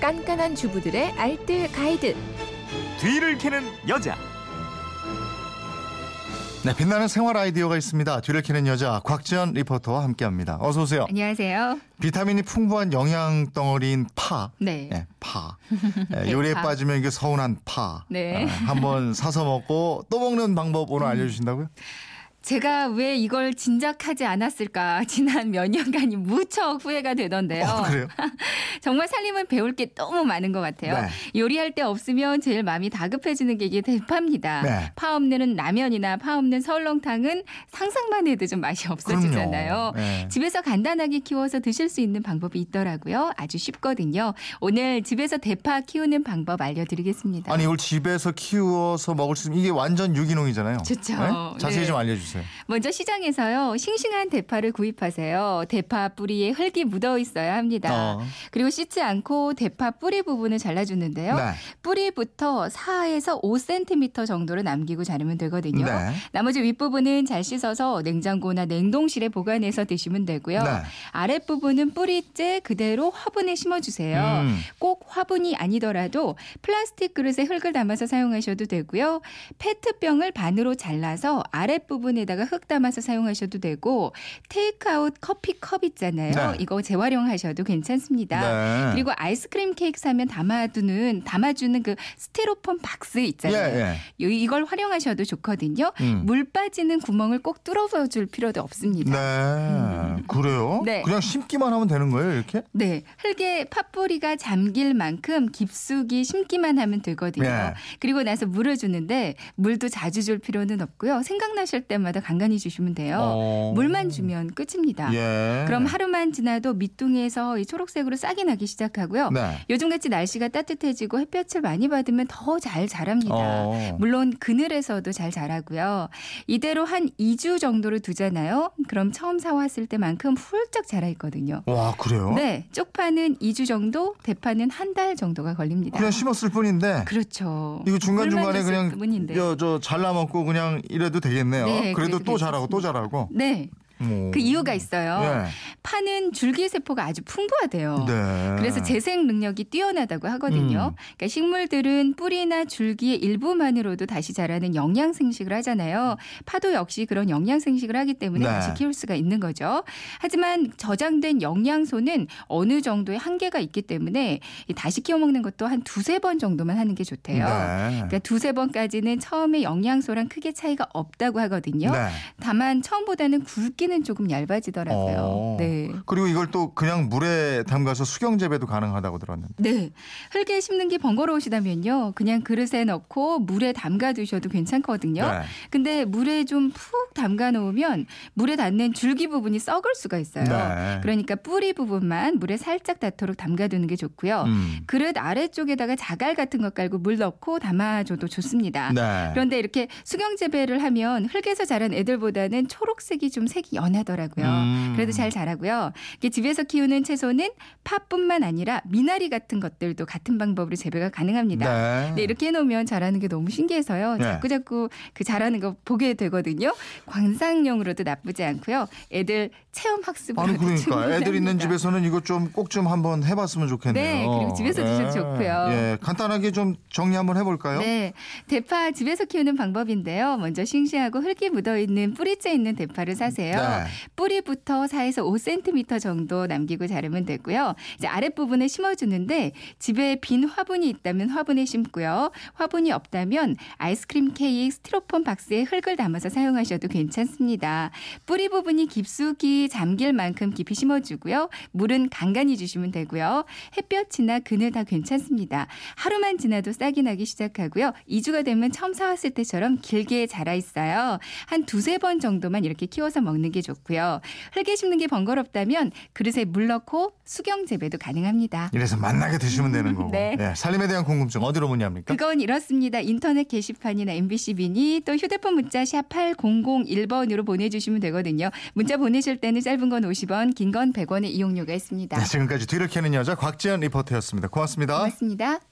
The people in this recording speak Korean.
깐깐한 주부들의 알뜰 가이드. 뒤를 캐는 여자. 네, 빛나는 생활 아이디어가 있습니다. 뒤를 캐는 여자 곽지연 리포터와 함께합니다. 어서 오세요. 안녕하세요. 비타민이 풍부한 영양 덩어리인 파. 네. 네, 파. 네, 요리에 파. 빠지면 이게 서운한 파. 네. 아, 한번 사서 먹고 또 먹는 방법 오늘 알려주신다고요? 제가 왜 이걸 진작하지 않았을까 지난 몇 년간이 무척 후회가 되던데요. 어, 그래요? 정말 살림은 배울 게 너무 많은 것 같아요. 네. 요리할 때 없으면 제일 마음이 다급해지는 게 이게 대파입니다. 네. 파 없는 라면이나 파 없는 설렁탕은 상상만 해도 좀 맛이 없어지잖아요. 네. 집에서 간단하게 키워서 드실 수 있는 방법이 있더라고요. 아주 쉽거든요. 오늘 집에서 대파 키우는 방법 알려드리겠습니다. 아니 이걸 집에서 키워서 먹을 수 있는 이게 완전 유기농이잖아요. 좋죠. 네? 자세히 네. 좀 알려주세요. 먼저 시장에서요 싱싱한 대파를 구입하세요. 대파 뿌리에 흙이 묻어 있어야 합니다. 어. 그리고 씻지 않고 대파 뿌리 부분을 잘라주는데요. 네. 뿌리부터 4에서 5cm 정도를 남기고 자르면 되거든요. 네. 나머지 윗부분은 잘 씻어서 냉장고나 냉동실에 보관해서 드시면 되고요. 네. 아랫부분은 뿌리째 그대로 화분에 심어주세요. 음. 꼭 화분이 아니더라도 플라스틱 그릇에 흙을 담아서 사용하셔도 되고요. 페트병을 반으로 잘라서 아랫부분에 다가 흙 담아서 사용하셔도 되고 테이크아웃 커피 컵 있잖아요. 네. 이거 재활용하셔도 괜찮습니다. 네. 그리고 아이스크림 케이크 사면 담아두는 담아주는 그 스티로폼 박스 예, 있잖아요. 예. 이- 이걸 활용하셔도 좋거든요. 음. 물 빠지는 구멍을 꼭 뚫어줄 필요도 없습니다. 네. 그래요? 네. 그냥 심기만 하면 되는 거예요, 이렇게? 네, 흙에 팥뿌리가 잠길 만큼 깊숙이 심기만 하면 되거든요. 네. 그리고 나서 물을 주는데 물도 자주 줄 필요는 없고요. 생각나실 때마다 간간히 주시면 돼요. 어. 물만 주면 끝입니다. 예. 그럼 하루만 지나도 밑둥에서 이 초록색으로 싹이 나기 시작하고요. 네. 요즘같이 날씨가 따뜻해지고 햇볕을 많이 받으면 더 잘 자랍니다. 어. 물론 그늘에서도 잘 자라고요. 이대로 한 2주 정도를 두잖아요. 그럼 처음 사왔을 때만큼 훌쩍 자라 있거든요. 와, 그래요? 네, 쪽파는 2주 정도, 대파는 한 달 정도가 걸립니다. 그냥 심었을 뿐인데 그렇죠. 이거 중간 중간에 물만 그냥 줬을 뿐인데. 저, 저 잘라 먹고 그냥 이래도 되겠네요. 네, 그래도 또 자라고 또 자라고. 네, 뭐. 그 이유가 있어요. 예. 파는 줄기세포가 아주 풍부하대요. 네. 그래서 재생 능력이 뛰어나다고 하거든요. 음. 그러니까 식물들은 뿌리나 줄기의 일부만으로도 다시 자라는 영양 생식을 하잖아요. 파도 역시 그런 영양 생식을 하기 때문에 네. 다시 키울 수가 있는 거죠. 하지만 저장된 영양소는 어느 정도의 한계가 있기 때문에 이 다시 키워 먹는 것도 한 두세 번 정도만 하는 게 좋대요. 네. 그러니까 두세 번까지는 처음에 영양소랑 크게 차이가 없다고 하거든요. 네. 다만 처음보다는 굵 기는 조금 얇아지더라고요. 어. 네. 그리고 이걸 또 그냥 물에 담가서 수경 재배도 가능하다고 들었는데. 네. 흙에 심는 게 번거로우시다면요. 그냥 그릇에 넣고 물에 담가 두셔도 괜찮거든요. 네. 근데 물에 좀 푹 담가 놓으면 물에 닿는 줄기 부분이 썩을 수가 있어요. 네. 그러니까 뿌리 부분만 물에 살짝 닿도록 담가 두는 게 좋고요. 음. 그릇 아래쪽에다가 자갈 같은 거 깔고 물 넣고 담아줘도 좋습니다. 네. 그런데 이렇게 수경 재배를 하면 흙에서 자란 애들보다는 초록색이 좀 색이 연하더라고요. 음. 그래도 잘 자라고요. 집에서 키우는 채소는 팥뿐만 아니라 미나리 같은 것들도 같은 방법으로 재배가 가능합니다. 네. 네, 이렇게 해놓으면 자라는 게 너무 신기해서요. 네. 자꾸 자꾸 그 자라는 거 보게 되거든요. 관상용으로도 나쁘지 않고요. 애들 체험 학습으로도 아니 그러니까 충분합니다. 애들 있는 집에서는 이거 좀 꼭 좀 한번 해봤으면 좋겠네요. 네, 그리고 집에서 드셔도 좋고요. 예, 간단하게 좀 정리 한번 해볼까요? 네, 대파 집에서 키우는 방법인데요. 먼저 싱싱하고 흙이 묻어 있는 뿌리째 있는 대파를 사세요. 네. 뿌리부터 4에서 5cm 정도 남기고 자르면 되고요. 이제 아랫부분에 심어주는데 집에 빈 화분이 있다면 화분에 심고요. 화분이 없다면 아이스크림 케이크 스티로폼 박스에 흙을 담아서 사용하셔도 괜찮습니다. 뿌리 부분이 깊숙이 잠길 만큼 깊이 심어주고요. 물은 간간히 주시면 되고요. 햇볕이나 그늘 다 괜찮습니다. 하루만 지나도 싹이 나기 시작하고요. 2주가 되면 처음 사왔을 때처럼 길게 자라 있어요. 한 두세 번 정도만 이렇게 키워서 먹는 게 좋고요. 흙에 심는 게 번거롭다면 그릇에 물 넣고 수경 재배도 가능합니다. 이래서 만나게 드시면 되는 거고. 네. 예, 살림에 대한 궁금증 어디로 문의합니까? 그건 이렇습니다. 인터넷 게시판이나 MBC 미니 또 휴대폰 문자 샵 8001번으로 보내주시면 되거든요. 문자 보내실 때는 짧은 건 50원, 긴 건 100원의 이용료가 있습니다. 네, 지금까지 뒤를 캐는 여자 곽지연 리포터였습니다. 고맙습니다. 고맙습니다.